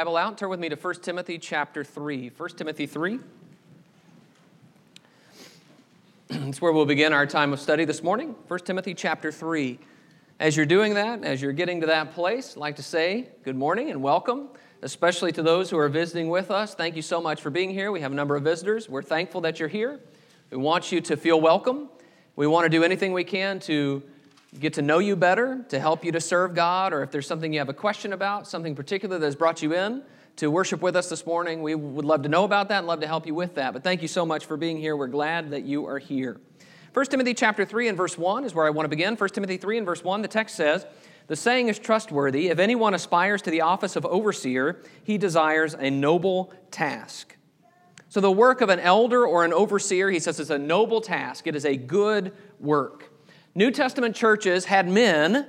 Bible out, turn with me to 1 Timothy chapter 3. 1 Timothy 3. That's where we'll begin our time of study this morning. 1 Timothy chapter 3. As you're doing that, as you're getting to that place, I'd like to say good morning and welcome, especially to those who are visiting with us. Thank you so much for being here. We have a number of visitors. We're thankful that you're here. We want you to feel welcome. We want to do anything we can to get to know you better, to help you to serve God, or if there's something you have a question about, something particular that has brought you in to worship with us this morning, we would love to know about that and love to help you with that. But thank you so much for being here. We're glad that you are here. 1 Timothy chapter 3 and verse 1 is where I want to begin. 1 Timothy 3 and verse 1, the text says, The saying is trustworthy. If anyone aspires to the office of overseer, he desires a noble task. So the work of an elder or an overseer, he says, is a noble task. It is a good work. New Testament churches had men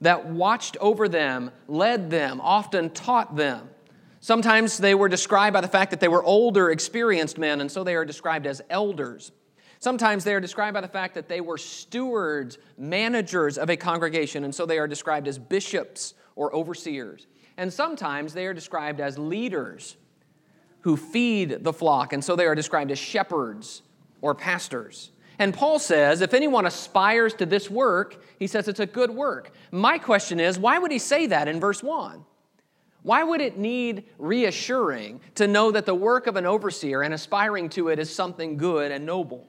that watched over them, led them, often taught them. Sometimes they were described by the fact that they were older, experienced men, and so they are described as elders. Sometimes they are described by the fact that they were stewards, managers of a congregation, and so they are described as bishops or overseers. And sometimes they are described as leaders who feed the flock, and so they are described as shepherds or pastors. And Paul says, if anyone aspires to this work, he says it's a good work. My question is, why would he say that in verse 1? Why would it need reassuring to know that the work of an overseer and aspiring to it is something good and noble?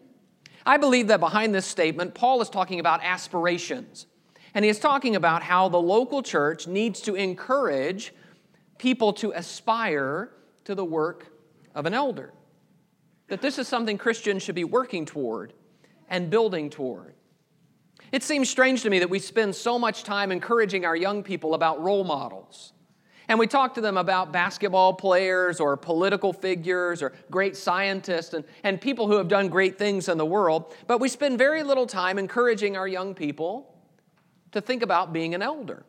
I believe that behind this statement, Paul is talking about aspirations. And he is talking about how the local church needs to encourage people to aspire to the work of an elder. That this is something Christians should be working toward and building toward. It seems strange to me that we spend so much time encouraging our young people about role models. And we talk to them about basketball players or political figures or great scientists and, and people who have done great things in the world, but we spend very little time encouraging our young people to think about being an elder,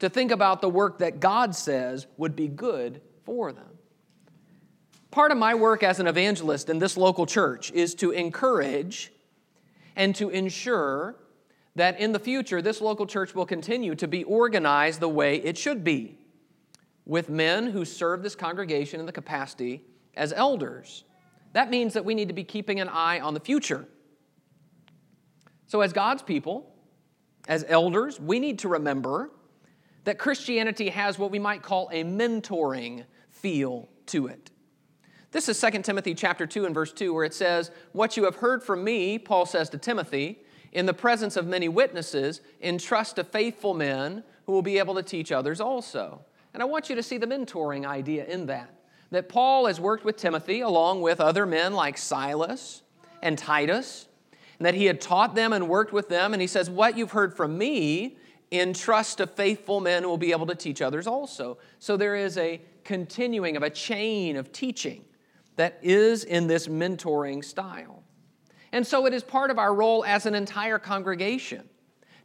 to think about the work that God says would be good for them. Part of my work as an evangelist in this local church is to encourage and to ensure that in the future this local church will continue to be organized the way it should be, with men who serve this congregation in the capacity as elders. That means that we need to be keeping an eye on the future. So, as God's people, as elders, we need to remember that Christianity has what we might call a mentoring feel to it. This is 2 Timothy chapter 2 and verse 2 where it says, "What you have heard from me," Paul says to Timothy, "in the presence of many witnesses, entrust to faithful men who will be able to teach others also." And I want you to see the mentoring idea in that. That Paul has worked with Timothy along with other men like Silas and Titus, and that he had taught them and worked with them. And he says, What you've heard from me, entrust to faithful men who will be able to teach others also. So there is a continuing of a chain of teaching that is in this mentoring style. And so it is part of our role as an entire congregation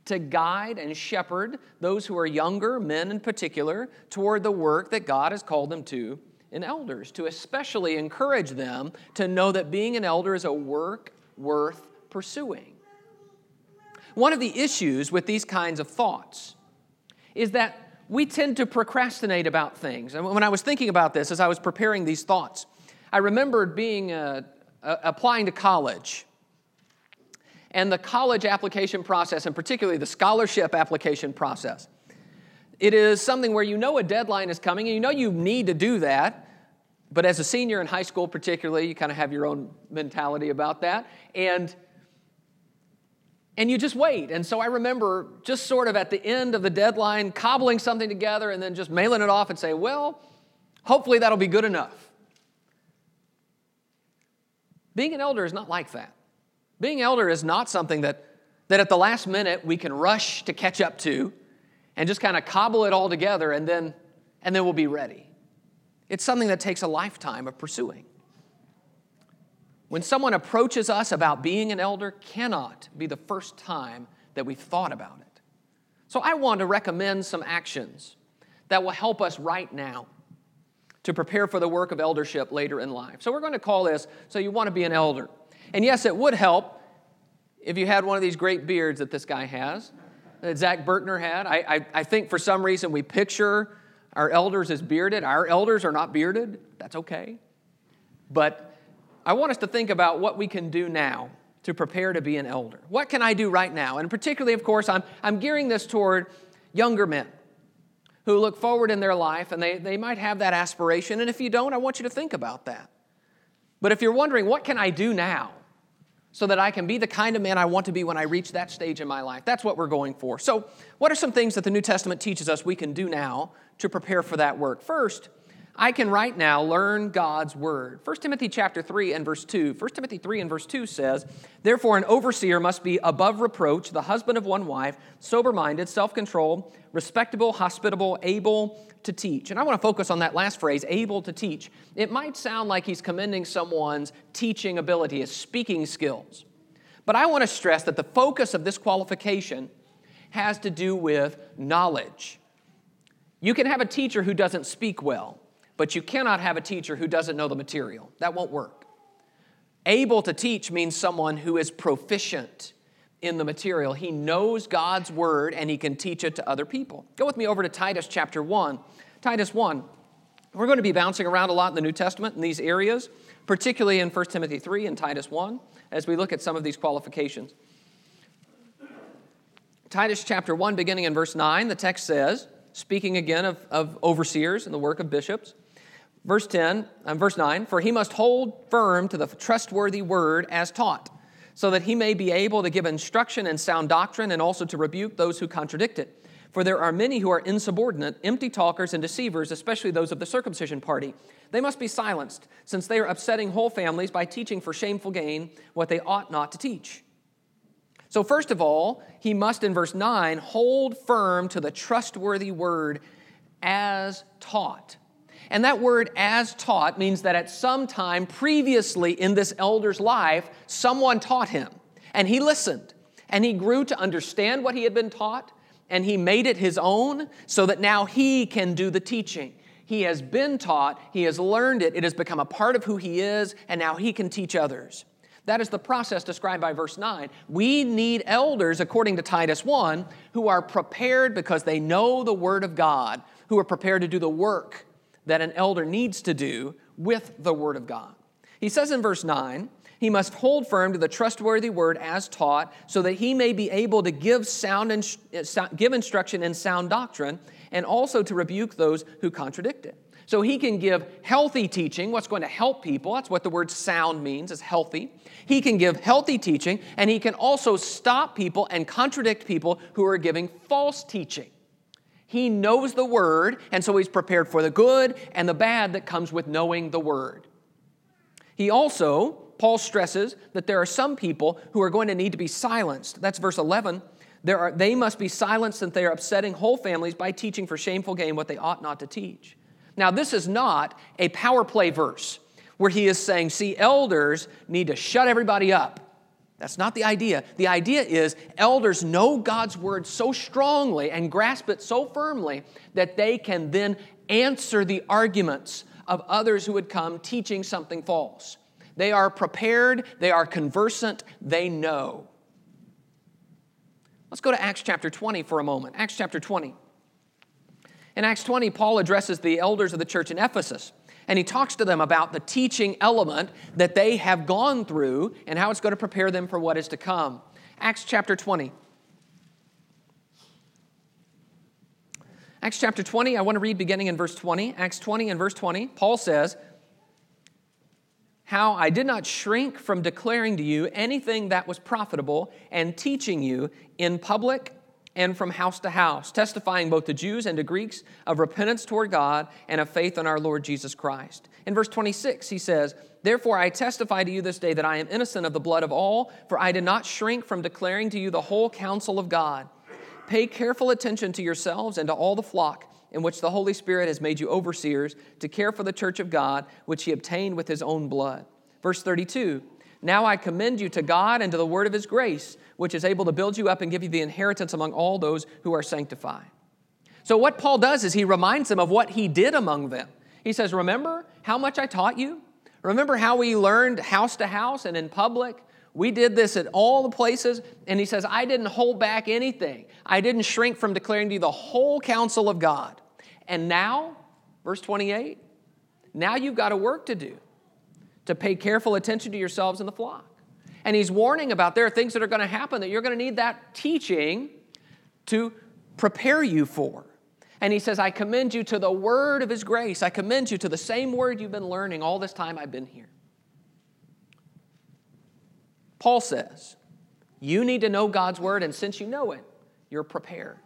to guide and shepherd those who are younger, men in particular, toward the work that God has called them to in elders, to especially encourage them to know that being an elder is a work worth pursuing. One of the issues with these kinds of thoughts is that we tend to procrastinate about things. And when I was thinking about this as I was preparing these thoughts, I remembered being uh, uh, applying to college. And the college application process, and particularly the scholarship application process, it is something where you know a deadline is coming and you know you need to do that. But as a senior in high school, particularly, you kind of have your own mentality about that. And and you just wait. And so I remember just sort of at the end of the deadline, cobbling something together and then just mailing it off and say, well, hopefully that'll be good enough. Being an elder is not like that. Being elder is not something that, that at the last minute we can rush to catch up to and just kind of cobble it all together and then, and then we'll be ready. It's something that takes a lifetime of pursuing. When someone approaches us about being an elder, cannot be the first time that we've thought about it. So I want to recommend some actions that will help us right now to prepare for the work of eldership later in life. So we're going to call this So You Want to Be an Elder. And yes, it would help if you had one of these great beards that this guy has, that Zach Bertner had. I, I, I think for some reason we picture our elders as bearded. Our elders are not bearded. That's okay. But I want us to think about what we can do now to prepare to be an elder. What can I do right now? And particularly, of course, I'm, I'm gearing this toward younger men who look forward in their life and they, they might have that aspiration. And if you don't, I want you to think about that. But if you're wondering, what can I do now so that I can be the kind of man I want to be when I reach that stage in my life? That's what we're going for. So, what are some things that the New Testament teaches us we can do now to prepare for that work? First, I can right now learn God's word. 1 Timothy chapter 3 and verse 2. 1 Timothy 3 and verse 2 says, Therefore an overseer must be above reproach, the husband of one wife, sober-minded, self-controlled, respectable, hospitable, able to teach. And I want to focus on that last phrase, able to teach. It might sound like he's commending someone's teaching ability, his speaking skills. But I want to stress that the focus of this qualification has to do with knowledge. You can have a teacher who doesn't speak well. But you cannot have a teacher who doesn't know the material. That won't work. Able to teach means someone who is proficient in the material. He knows God's word and he can teach it to other people. Go with me over to Titus chapter 1. Titus 1. We're going to be bouncing around a lot in the New Testament in these areas, particularly in 1 Timothy 3 and Titus 1, as we look at some of these qualifications. Titus chapter 1, beginning in verse 9, the text says, speaking again of, of overseers and the work of bishops, Verse 10, um, verse 9, for he must hold firm to the trustworthy word as taught, so that he may be able to give instruction in sound doctrine and also to rebuke those who contradict it. For there are many who are insubordinate, empty talkers, and deceivers, especially those of the circumcision party. They must be silenced, since they are upsetting whole families by teaching for shameful gain what they ought not to teach. So, first of all, he must, in verse 9, hold firm to the trustworthy word as taught. And that word as taught means that at some time previously in this elder's life, someone taught him. And he listened. And he grew to understand what he had been taught. And he made it his own so that now he can do the teaching. He has been taught, he has learned it, it has become a part of who he is, and now he can teach others. That is the process described by verse 9. We need elders, according to Titus 1, who are prepared because they know the Word of God, who are prepared to do the work that an elder needs to do with the Word of God. He says in verse 9, he must hold firm to the trustworthy word as taught, so that he may be able to give, sound and, eh, give instruction in sound doctrine, and also to rebuke those who contradict it. So he can give healthy teaching, what's going to help people. That's what the word sound means, is healthy. He can give healthy teaching, and he can also stop people and contradict people who are giving false teaching. He knows the word, and so he's prepared for the good and the bad that comes with knowing the word. He also, Paul stresses that there are some people who are going to need to be silenced. That's verse 11. There are, they must be silenced since they are upsetting whole families by teaching for shameful gain what they ought not to teach. Now, this is not a power play verse where he is saying, see, elders need to shut everybody up that's not the idea. The idea is elders know God's word so strongly and grasp it so firmly that they can then answer the arguments of others who would come teaching something false. They are prepared, they are conversant, they know. Let's go to Acts chapter 20 for a moment. Acts chapter 20. In Acts 20, Paul addresses the elders of the church in Ephesus and he talks to them about the teaching element that they have gone through and how it's going to prepare them for what is to come. Acts chapter 20. Acts chapter 20, I want to read beginning in verse 20. Acts 20 and verse 20, Paul says, How I did not shrink from declaring to you anything that was profitable and teaching you in public and from house to house, testifying both to Jews and to Greeks of repentance toward God and of faith in our Lord Jesus Christ. In verse 26, he says, Therefore I testify to you this day that I am innocent of the blood of all, for I did not shrink from declaring to you the whole counsel of God. Pay careful attention to yourselves and to all the flock in which the Holy Spirit has made you overseers to care for the church of God, which he obtained with his own blood. Verse 32 Now I commend you to God and to the word of his grace which is able to build you up and give you the inheritance among all those who are sanctified. So, what Paul does is he reminds them of what he did among them. He says, Remember how much I taught you? Remember how we learned house to house and in public? We did this at all the places. And he says, I didn't hold back anything. I didn't shrink from declaring to you the whole counsel of God. And now, verse 28, now you've got a work to do to pay careful attention to yourselves and the flock. And he's warning about there are things that are going to happen that you're going to need that teaching to prepare you for. And he says, I commend you to the word of his grace. I commend you to the same word you've been learning all this time I've been here. Paul says, You need to know God's word, and since you know it, you're prepared.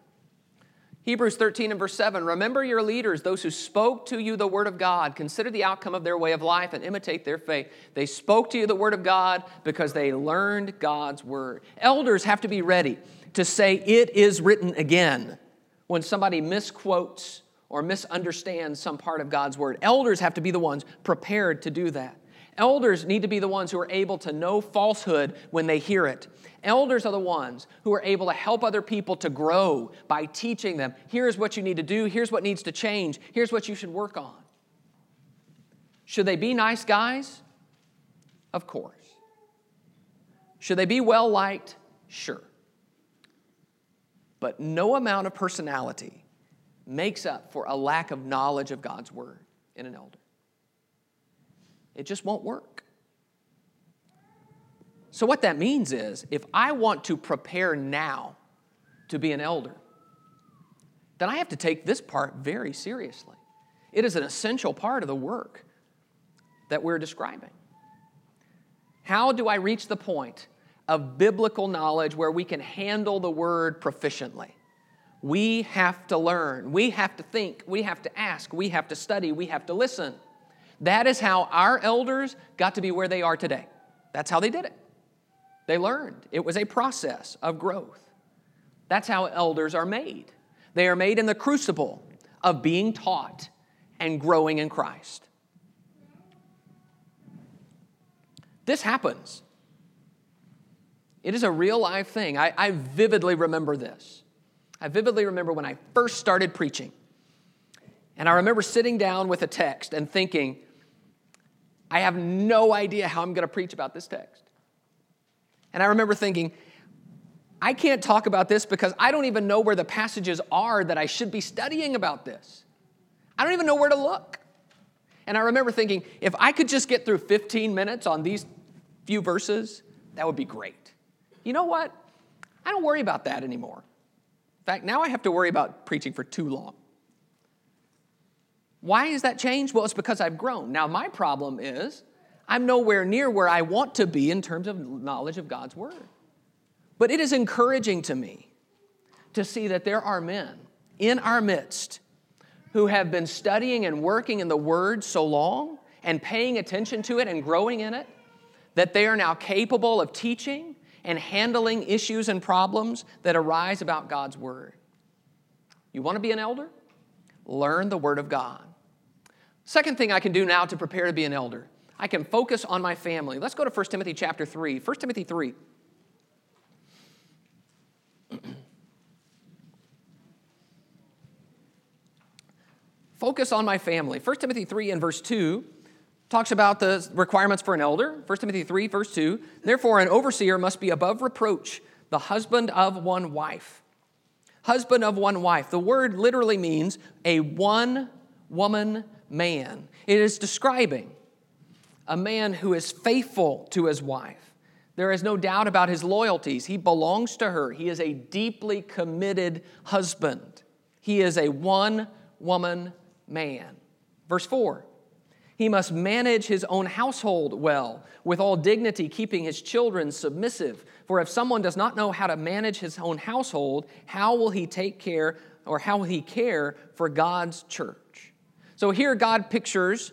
Hebrews 13 and verse 7 Remember your leaders, those who spoke to you the word of God. Consider the outcome of their way of life and imitate their faith. They spoke to you the word of God because they learned God's word. Elders have to be ready to say, It is written again, when somebody misquotes or misunderstands some part of God's word. Elders have to be the ones prepared to do that. Elders need to be the ones who are able to know falsehood when they hear it. Elders are the ones who are able to help other people to grow by teaching them here's what you need to do, here's what needs to change, here's what you should work on. Should they be nice guys? Of course. Should they be well liked? Sure. But no amount of personality makes up for a lack of knowledge of God's word in an elder. It just won't work. So, what that means is if I want to prepare now to be an elder, then I have to take this part very seriously. It is an essential part of the work that we're describing. How do I reach the point of biblical knowledge where we can handle the word proficiently? We have to learn, we have to think, we have to ask, we have to study, we have to listen. That is how our elders got to be where they are today. That's how they did it. They learned. It was a process of growth. That's how elders are made. They are made in the crucible of being taught and growing in Christ. This happens. It is a real life thing. I, I, vividly remember this. I vividly remember when I first started preaching. And I remember sitting down with a text and thinking, I have no idea how I'm going to preach about this text. And I remember thinking, I can't talk about this because I don't even know where the passages are that I should be studying about this. I don't even know where to look. And I remember thinking, if I could just get through 15 minutes on these few verses, that would be great. You know what? I don't worry about that anymore. In fact, now I have to worry about preaching for too long. Why is that changed? Well, it's because I've grown. Now, my problem is I'm nowhere near where I want to be in terms of knowledge of God's Word. But it is encouraging to me to see that there are men in our midst who have been studying and working in the Word so long and paying attention to it and growing in it that they are now capable of teaching and handling issues and problems that arise about God's Word. You want to be an elder? Learn the Word of God. Second thing I can do now to prepare to be an elder, I can focus on my family. Let's go to 1 Timothy chapter 3. 1 Timothy 3. focus on my family. 1 Timothy 3 and verse 2 talks about the requirements for an elder. 1 Timothy 3, verse 2. Therefore, an overseer must be above reproach, the husband of one wife. Husband of one wife. The word literally means a one woman man. It is describing a man who is faithful to his wife. There is no doubt about his loyalties. He belongs to her. He is a deeply committed husband. He is a one woman man. Verse 4 He must manage his own household well, with all dignity, keeping his children submissive. For if someone does not know how to manage his own household, how will he take care or how will he care for God's church? So here God pictures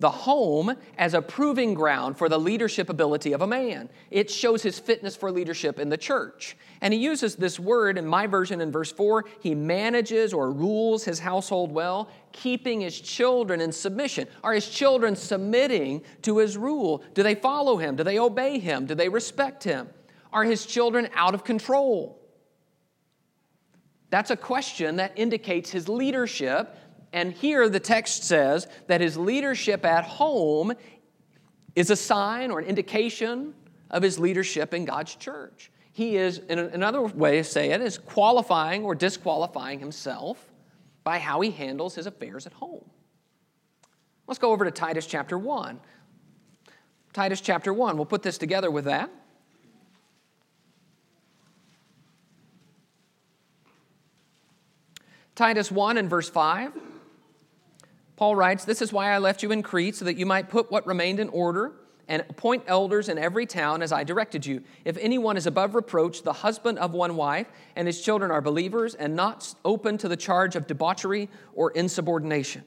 the home as a proving ground for the leadership ability of a man. It shows his fitness for leadership in the church. And he uses this word in my version in verse 4 he manages or rules his household well, keeping his children in submission. Are his children submitting to his rule? Do they follow him? Do they obey him? Do they respect him? Are his children out of control? That's a question that indicates his leadership and here the text says that his leadership at home is a sign or an indication of his leadership in God's church. He is, in another way to say it, is qualifying or disqualifying himself by how he handles his affairs at home. Let's go over to Titus chapter 1. Titus chapter 1, we'll put this together with that. Titus 1 and verse 5. Paul writes, This is why I left you in Crete, so that you might put what remained in order and appoint elders in every town as I directed you. If anyone is above reproach, the husband of one wife, and his children are believers, and not open to the charge of debauchery or insubordination.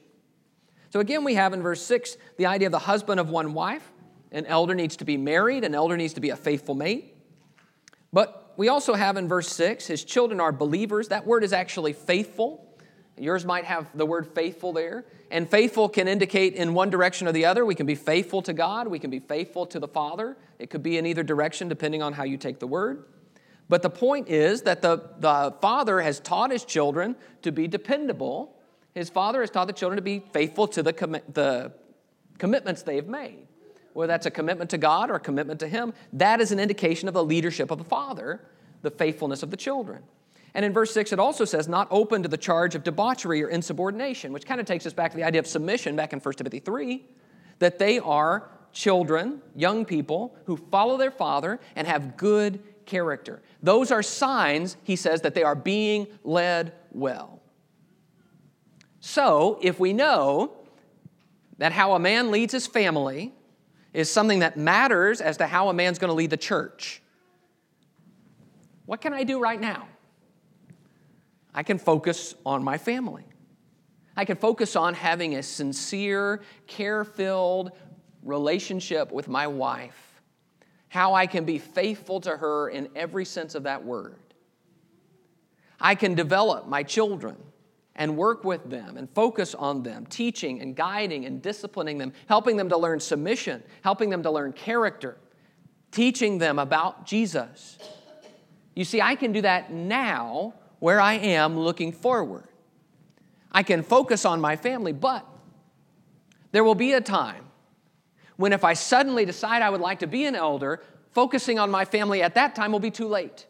So again, we have in verse 6 the idea of the husband of one wife. An elder needs to be married, an elder needs to be a faithful mate. But we also have in verse 6 his children are believers. That word is actually faithful. Yours might have the word faithful there. And faithful can indicate in one direction or the other. We can be faithful to God, we can be faithful to the Father. It could be in either direction depending on how you take the word. But the point is that the, the father has taught his children to be dependable. His father has taught the children to be faithful to the, com- the commitments they've made. Whether that's a commitment to God or a commitment to Him, that is an indication of the leadership of the father, the faithfulness of the children. And in verse 6, it also says, not open to the charge of debauchery or insubordination, which kind of takes us back to the idea of submission back in 1 Timothy 3, that they are children, young people, who follow their father and have good character. Those are signs, he says, that they are being led well. So, if we know that how a man leads his family is something that matters as to how a man's going to lead the church, what can I do right now? I can focus on my family. I can focus on having a sincere, care filled relationship with my wife. How I can be faithful to her in every sense of that word. I can develop my children and work with them and focus on them, teaching and guiding and disciplining them, helping them to learn submission, helping them to learn character, teaching them about Jesus. You see, I can do that now where I am looking forward. I can focus on my family, but there will be a time when if I suddenly decide I would like to be an elder, focusing on my family at that time will be too late.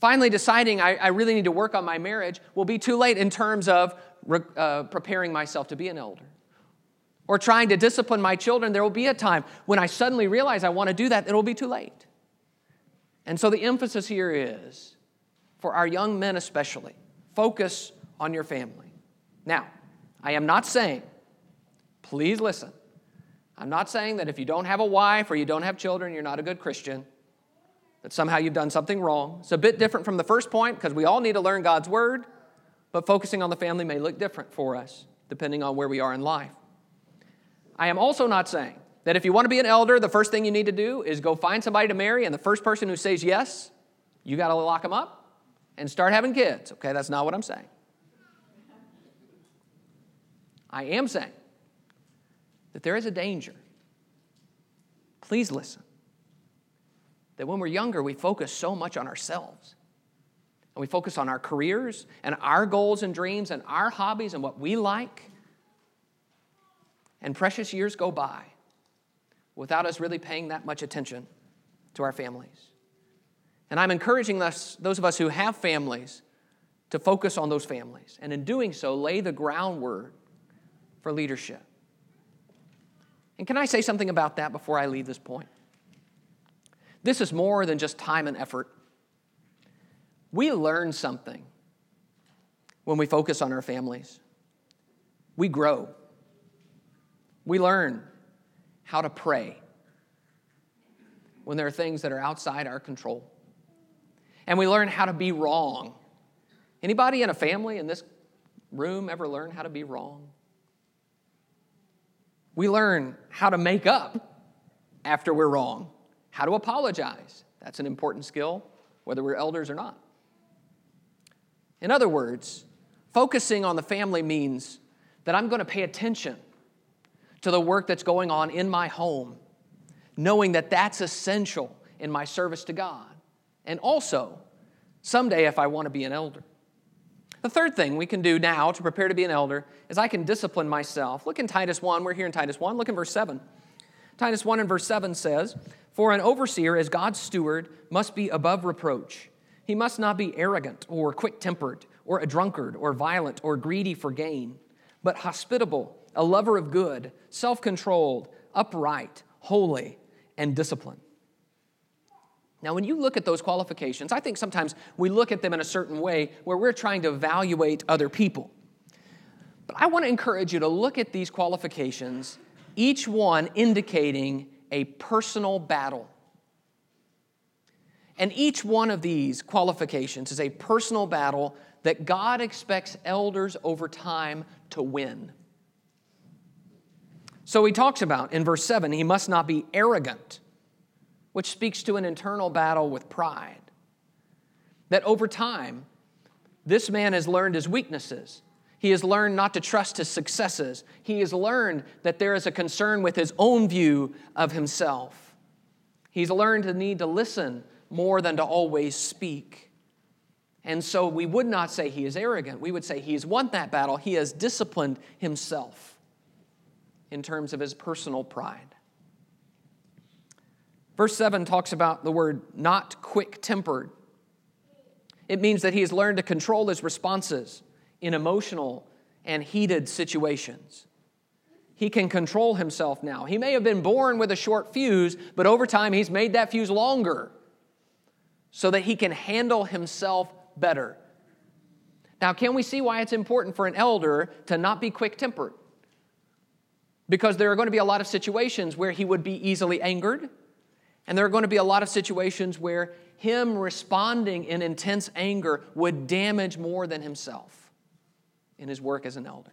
Finally, deciding I, I really need to work on my marriage will be too late in terms of uh, preparing myself to be an elder. Or trying to discipline my children, there will be a time when I suddenly realize I want to do that, it will be too late. And so the emphasis here is for our young men especially. Focus on your family. Now, I am not saying, please listen, I'm not saying that if you don't have a wife or you don't have children, you're not a good Christian, that somehow you've done something wrong. It's a bit different from the first point because we all need to learn God's word, but focusing on the family may look different for us depending on where we are in life. I am also not saying that if you want to be an elder, the first thing you need to do is go find somebody to marry, and the first person who says yes, you got to lock them up and start having kids. Okay, that's not what I'm saying. I am saying that there is a danger. Please listen. That when we're younger, we focus so much on ourselves. And we focus on our careers and our goals and dreams and our hobbies and what we like. And precious years go by without us really paying that much attention to our families. And I'm encouraging us, those of us who have families to focus on those families. And in doing so, lay the groundwork for leadership. And can I say something about that before I leave this point? This is more than just time and effort. We learn something when we focus on our families. We grow. We learn how to pray when there are things that are outside our control and we learn how to be wrong. Anybody in a family in this room ever learn how to be wrong? We learn how to make up after we're wrong, how to apologize. That's an important skill, whether we're elders or not. In other words, focusing on the family means that I'm going to pay attention to the work that's going on in my home, knowing that that's essential in my service to God and also someday if I want to be an elder. The third thing we can do now to prepare to be an elder is I can discipline myself. Look in Titus 1. We're here in Titus 1. Look in verse 7. Titus 1 and verse 7 says, For an overseer, as God's steward, must be above reproach. He must not be arrogant or quick tempered or a drunkard or violent or greedy for gain, but hospitable, a lover of good, self controlled, upright, holy, and disciplined. Now, when you look at those qualifications, I think sometimes we look at them in a certain way where we're trying to evaluate other people. But I want to encourage you to look at these qualifications, each one indicating a personal battle. And each one of these qualifications is a personal battle that God expects elders over time to win. So he talks about in verse 7 he must not be arrogant, which speaks to an internal battle with pride. That over time, this man has learned his weaknesses. He has learned not to trust his successes. He has learned that there is a concern with his own view of himself. He's learned the need to listen more than to always speak. And so we would not say he is arrogant. We would say he has won that battle. He has disciplined himself in terms of his personal pride. Verse 7 talks about the word not quick tempered. It means that he has learned to control his responses in emotional and heated situations. He can control himself now. He may have been born with a short fuse, but over time he's made that fuse longer so that he can handle himself better. Now, can we see why it's important for an elder to not be quick tempered? Because there are going to be a lot of situations where he would be easily angered, and there are going to be a lot of situations where him responding in intense anger would damage more than himself in his work as an elder.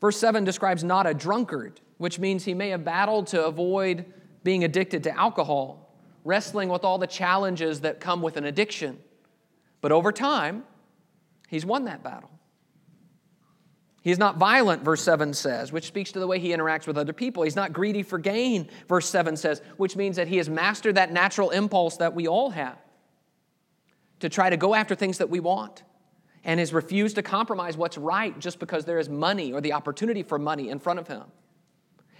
Verse 7 describes not a drunkard, which means he may have battled to avoid being addicted to alcohol wrestling with all the challenges that come with an addiction. But over time, he's won that battle. He's not violent, verse 7 says, which speaks to the way he interacts with other people. He's not greedy for gain, verse 7 says, which means that he has mastered that natural impulse that we all have to try to go after things that we want and has refused to compromise what's right just because there is money or the opportunity for money in front of him.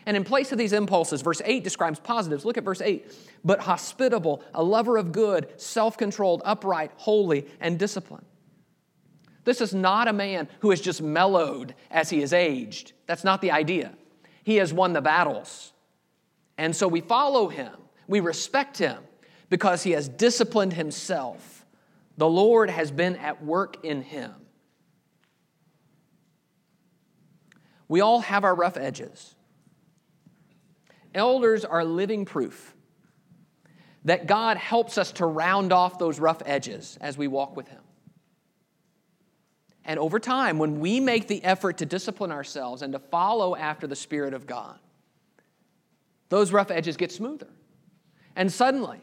And in place of these impulses, verse 8 describes positives. Look at verse 8. But hospitable, a lover of good, self controlled, upright, holy, and disciplined. This is not a man who has just mellowed as he has aged. That's not the idea. He has won the battles. And so we follow him, we respect him because he has disciplined himself. The Lord has been at work in him. We all have our rough edges. Elders are living proof that God helps us to round off those rough edges as we walk with Him. And over time, when we make the effort to discipline ourselves and to follow after the Spirit of God, those rough edges get smoother. And suddenly,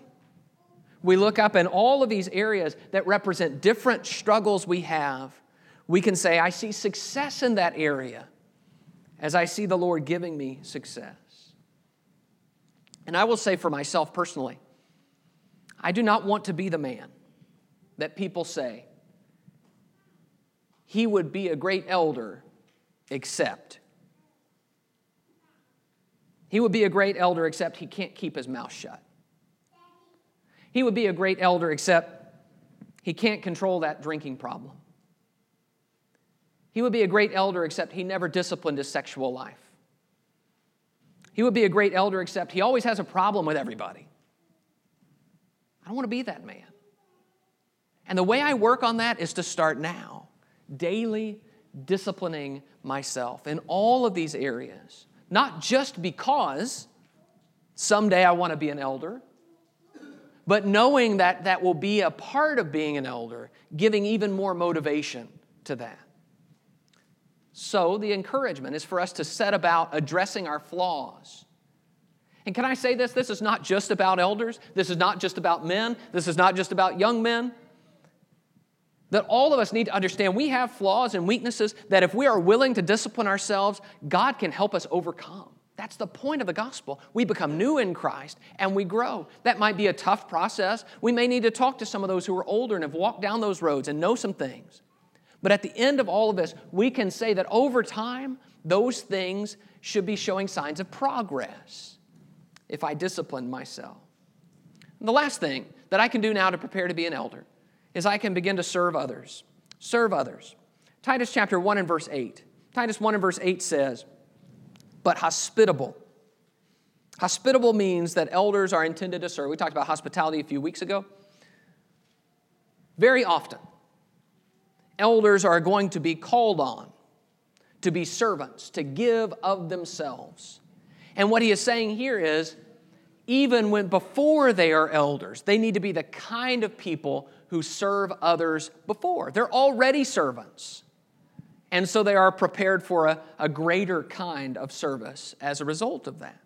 we look up in all of these areas that represent different struggles we have. We can say, I see success in that area as I see the Lord giving me success. And I will say for myself personally, I do not want to be the man that people say, he would be a great elder, except. He would be a great elder, except he can't keep his mouth shut. He would be a great elder, except he can't control that drinking problem. He would be a great elder, except he never disciplined his sexual life. He would be a great elder, except he always has a problem with everybody. I don't want to be that man. And the way I work on that is to start now, daily disciplining myself in all of these areas, not just because someday I want to be an elder, but knowing that that will be a part of being an elder, giving even more motivation to that. So, the encouragement is for us to set about addressing our flaws. And can I say this? This is not just about elders. This is not just about men. This is not just about young men. That all of us need to understand we have flaws and weaknesses that if we are willing to discipline ourselves, God can help us overcome. That's the point of the gospel. We become new in Christ and we grow. That might be a tough process. We may need to talk to some of those who are older and have walked down those roads and know some things. But at the end of all of this, we can say that over time, those things should be showing signs of progress if I discipline myself. And the last thing that I can do now to prepare to be an elder is I can begin to serve others. Serve others. Titus chapter 1 and verse 8. Titus 1 and verse 8 says, But hospitable. Hospitable means that elders are intended to serve. We talked about hospitality a few weeks ago. Very often, elders are going to be called on to be servants, to give of themselves. And what he is saying here is even when before they are elders, they need to be the kind of people who serve others before. They're already servants. And so they are prepared for a, a greater kind of service as a result of that.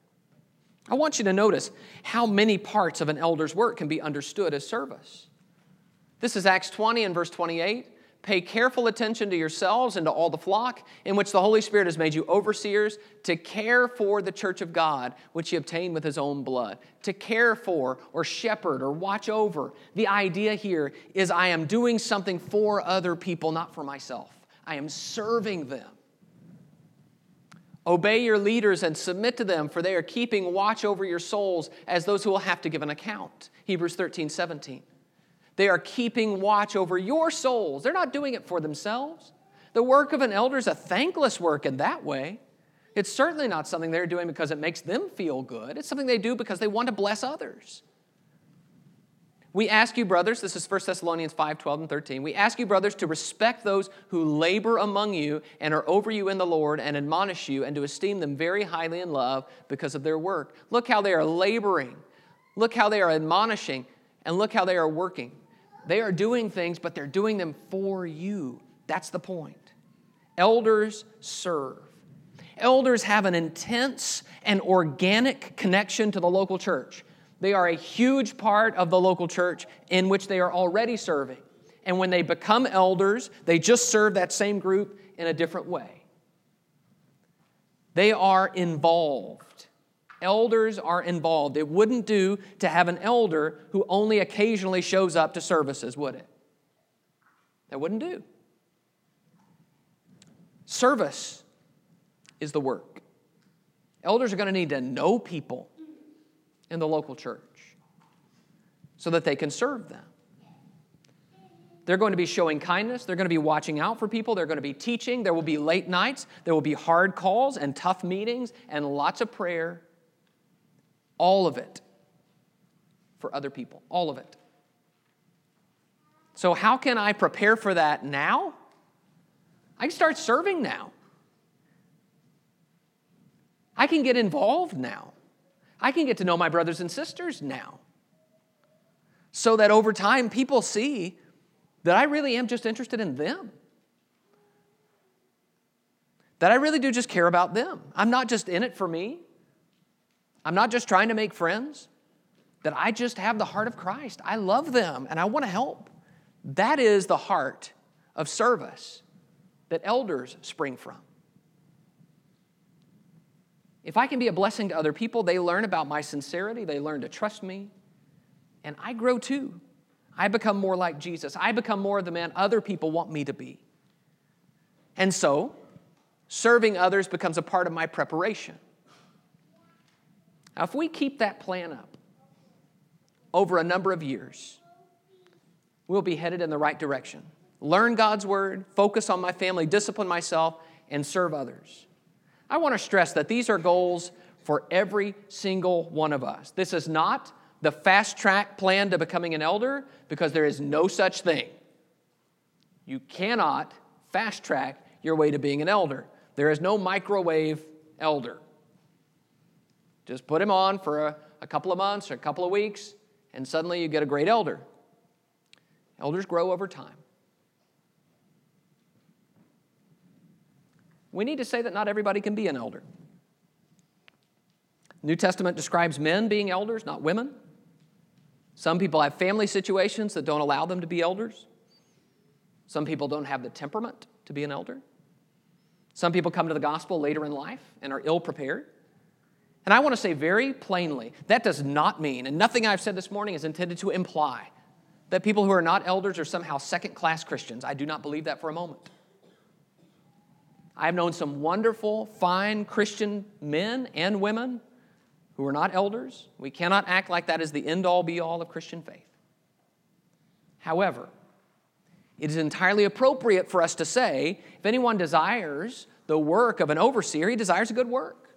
I want you to notice how many parts of an elder's work can be understood as service. This is Acts 20 and verse 28. Pay careful attention to yourselves and to all the flock in which the Holy Spirit has made you overseers to care for the church of God, which he obtained with his own blood. To care for or shepherd or watch over. The idea here is I am doing something for other people, not for myself. I am serving them. Obey your leaders and submit to them, for they are keeping watch over your souls as those who will have to give an account. Hebrews 13, 17. They are keeping watch over your souls. They're not doing it for themselves. The work of an elder is a thankless work in that way. It's certainly not something they're doing because it makes them feel good. It's something they do because they want to bless others. We ask you, brothers, this is 1 Thessalonians 5 12 and 13. We ask you, brothers, to respect those who labor among you and are over you in the Lord and admonish you, and to esteem them very highly in love because of their work. Look how they are laboring. Look how they are admonishing, and look how they are working. They are doing things, but they're doing them for you. That's the point. Elders serve. Elders have an intense and organic connection to the local church. They are a huge part of the local church in which they are already serving. And when they become elders, they just serve that same group in a different way. They are involved. Elders are involved. It wouldn't do to have an elder who only occasionally shows up to services, would it? That wouldn't do. Service is the work. Elders are going to need to know people in the local church so that they can serve them. They're going to be showing kindness. They're going to be watching out for people. They're going to be teaching. There will be late nights. There will be hard calls and tough meetings and lots of prayer all of it for other people, all of it. So, how can I prepare for that now? I can start serving now. I can get involved now. I can get to know my brothers and sisters now. So that over time, people see that I really am just interested in them. That I really do just care about them. I'm not just in it for me. I'm not just trying to make friends, that I just have the heart of Christ. I love them and I want to help. That is the heart of service that elders spring from. If I can be a blessing to other people, they learn about my sincerity, they learn to trust me, and I grow too. I become more like Jesus. I become more of the man other people want me to be. And so, serving others becomes a part of my preparation. Now, if we keep that plan up over a number of years, we'll be headed in the right direction. Learn God's word, focus on my family, discipline myself, and serve others. I want to stress that these are goals for every single one of us. This is not the fast track plan to becoming an elder because there is no such thing. You cannot fast track your way to being an elder. There is no microwave elder. Just put him on for a, a couple of months or a couple of weeks, and suddenly you get a great elder. Elders grow over time. We need to say that not everybody can be an elder. New Testament describes men being elders, not women. Some people have family situations that don't allow them to be elders. Some people don't have the temperament to be an elder. Some people come to the gospel later in life and are ill prepared. And I want to say very plainly that does not mean, and nothing I've said this morning is intended to imply, that people who are not elders are somehow second class Christians. I do not believe that for a moment. I've known some wonderful, fine Christian men and women who are not elders. We cannot act like that is the end all be all of Christian faith. However, it is entirely appropriate for us to say if anyone desires the work of an overseer, he desires a good work.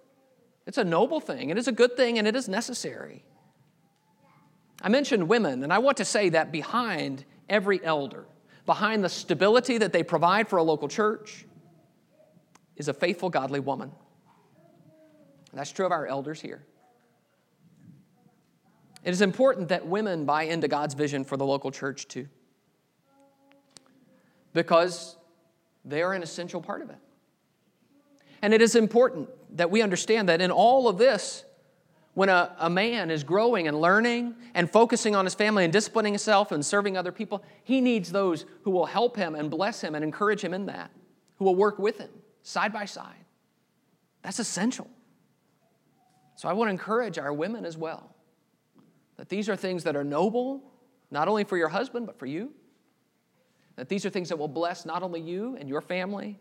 It's a noble thing, it is a good thing, and it is necessary. I mentioned women, and I want to say that behind every elder, behind the stability that they provide for a local church, is a faithful, godly woman. And that's true of our elders here. It is important that women buy into God's vision for the local church too, because they are an essential part of it. And it is important that we understand that in all of this, when a, a man is growing and learning and focusing on his family and disciplining himself and serving other people, he needs those who will help him and bless him and encourage him in that, who will work with him side by side. That's essential. So I want to encourage our women as well that these are things that are noble, not only for your husband, but for you. That these are things that will bless not only you and your family,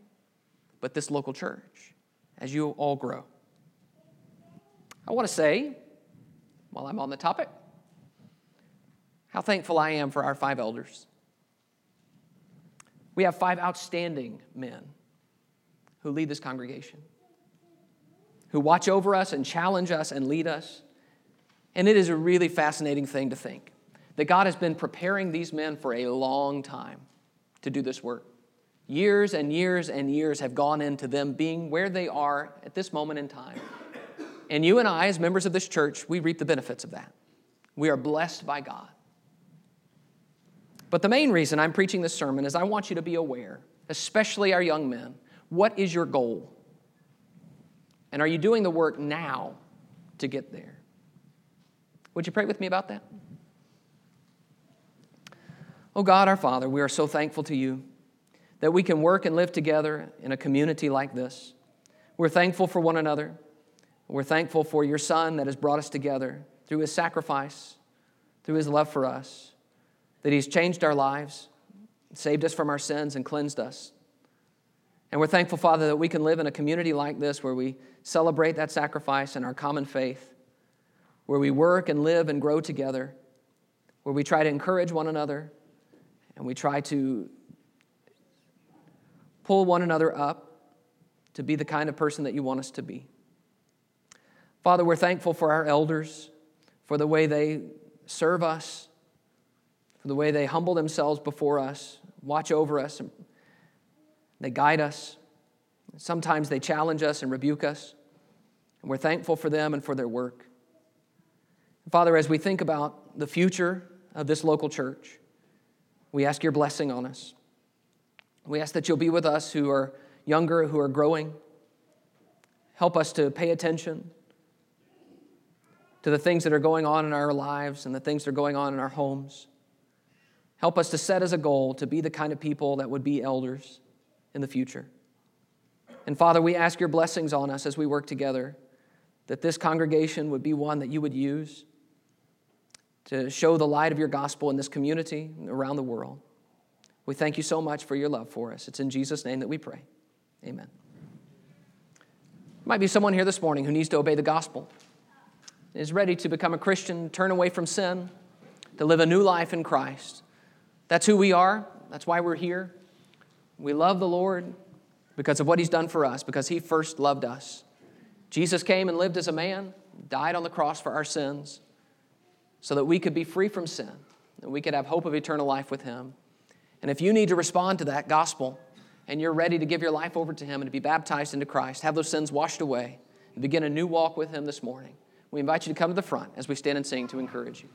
but this local church as you all grow. I want to say, while I'm on the topic, how thankful I am for our five elders. We have five outstanding men who lead this congregation, who watch over us and challenge us and lead us. And it is a really fascinating thing to think that God has been preparing these men for a long time to do this work. Years and years and years have gone into them being where they are at this moment in time. And you and I, as members of this church, we reap the benefits of that. We are blessed by God. But the main reason I'm preaching this sermon is I want you to be aware, especially our young men, what is your goal? And are you doing the work now to get there? Would you pray with me about that? Oh God, our Father, we are so thankful to you that we can work and live together in a community like this. We're thankful for one another. We're thankful for your Son that has brought us together through his sacrifice, through his love for us, that he's changed our lives, saved us from our sins, and cleansed us. And we're thankful, Father, that we can live in a community like this where we celebrate that sacrifice and our common faith, where we work and live and grow together, where we try to encourage one another, and we try to pull one another up to be the kind of person that you want us to be. Father, we're thankful for our elders, for the way they serve us, for the way they humble themselves before us, watch over us, and they guide us. Sometimes they challenge us and rebuke us. And we're thankful for them and for their work. Father, as we think about the future of this local church, we ask your blessing on us. We ask that you'll be with us who are younger, who are growing. Help us to pay attention to the things that are going on in our lives and the things that are going on in our homes. Help us to set as a goal to be the kind of people that would be elders in the future. And Father, we ask your blessings on us as we work together, that this congregation would be one that you would use to show the light of your gospel in this community around the world. We thank you so much for your love for us. It's in Jesus' name that we pray. Amen. Might be someone here this morning who needs to obey the gospel is ready to become a Christian, turn away from sin, to live a new life in Christ. That's who we are. That's why we're here. We love the Lord because of what He's done for us, because He first loved us. Jesus came and lived as a man, died on the cross for our sins, so that we could be free from sin, and we could have hope of eternal life with Him. And if you need to respond to that gospel, and you're ready to give your life over to Him and to be baptized into Christ, have those sins washed away, and begin a new walk with Him this morning, we invite you to come to the front as we stand and sing to encourage you.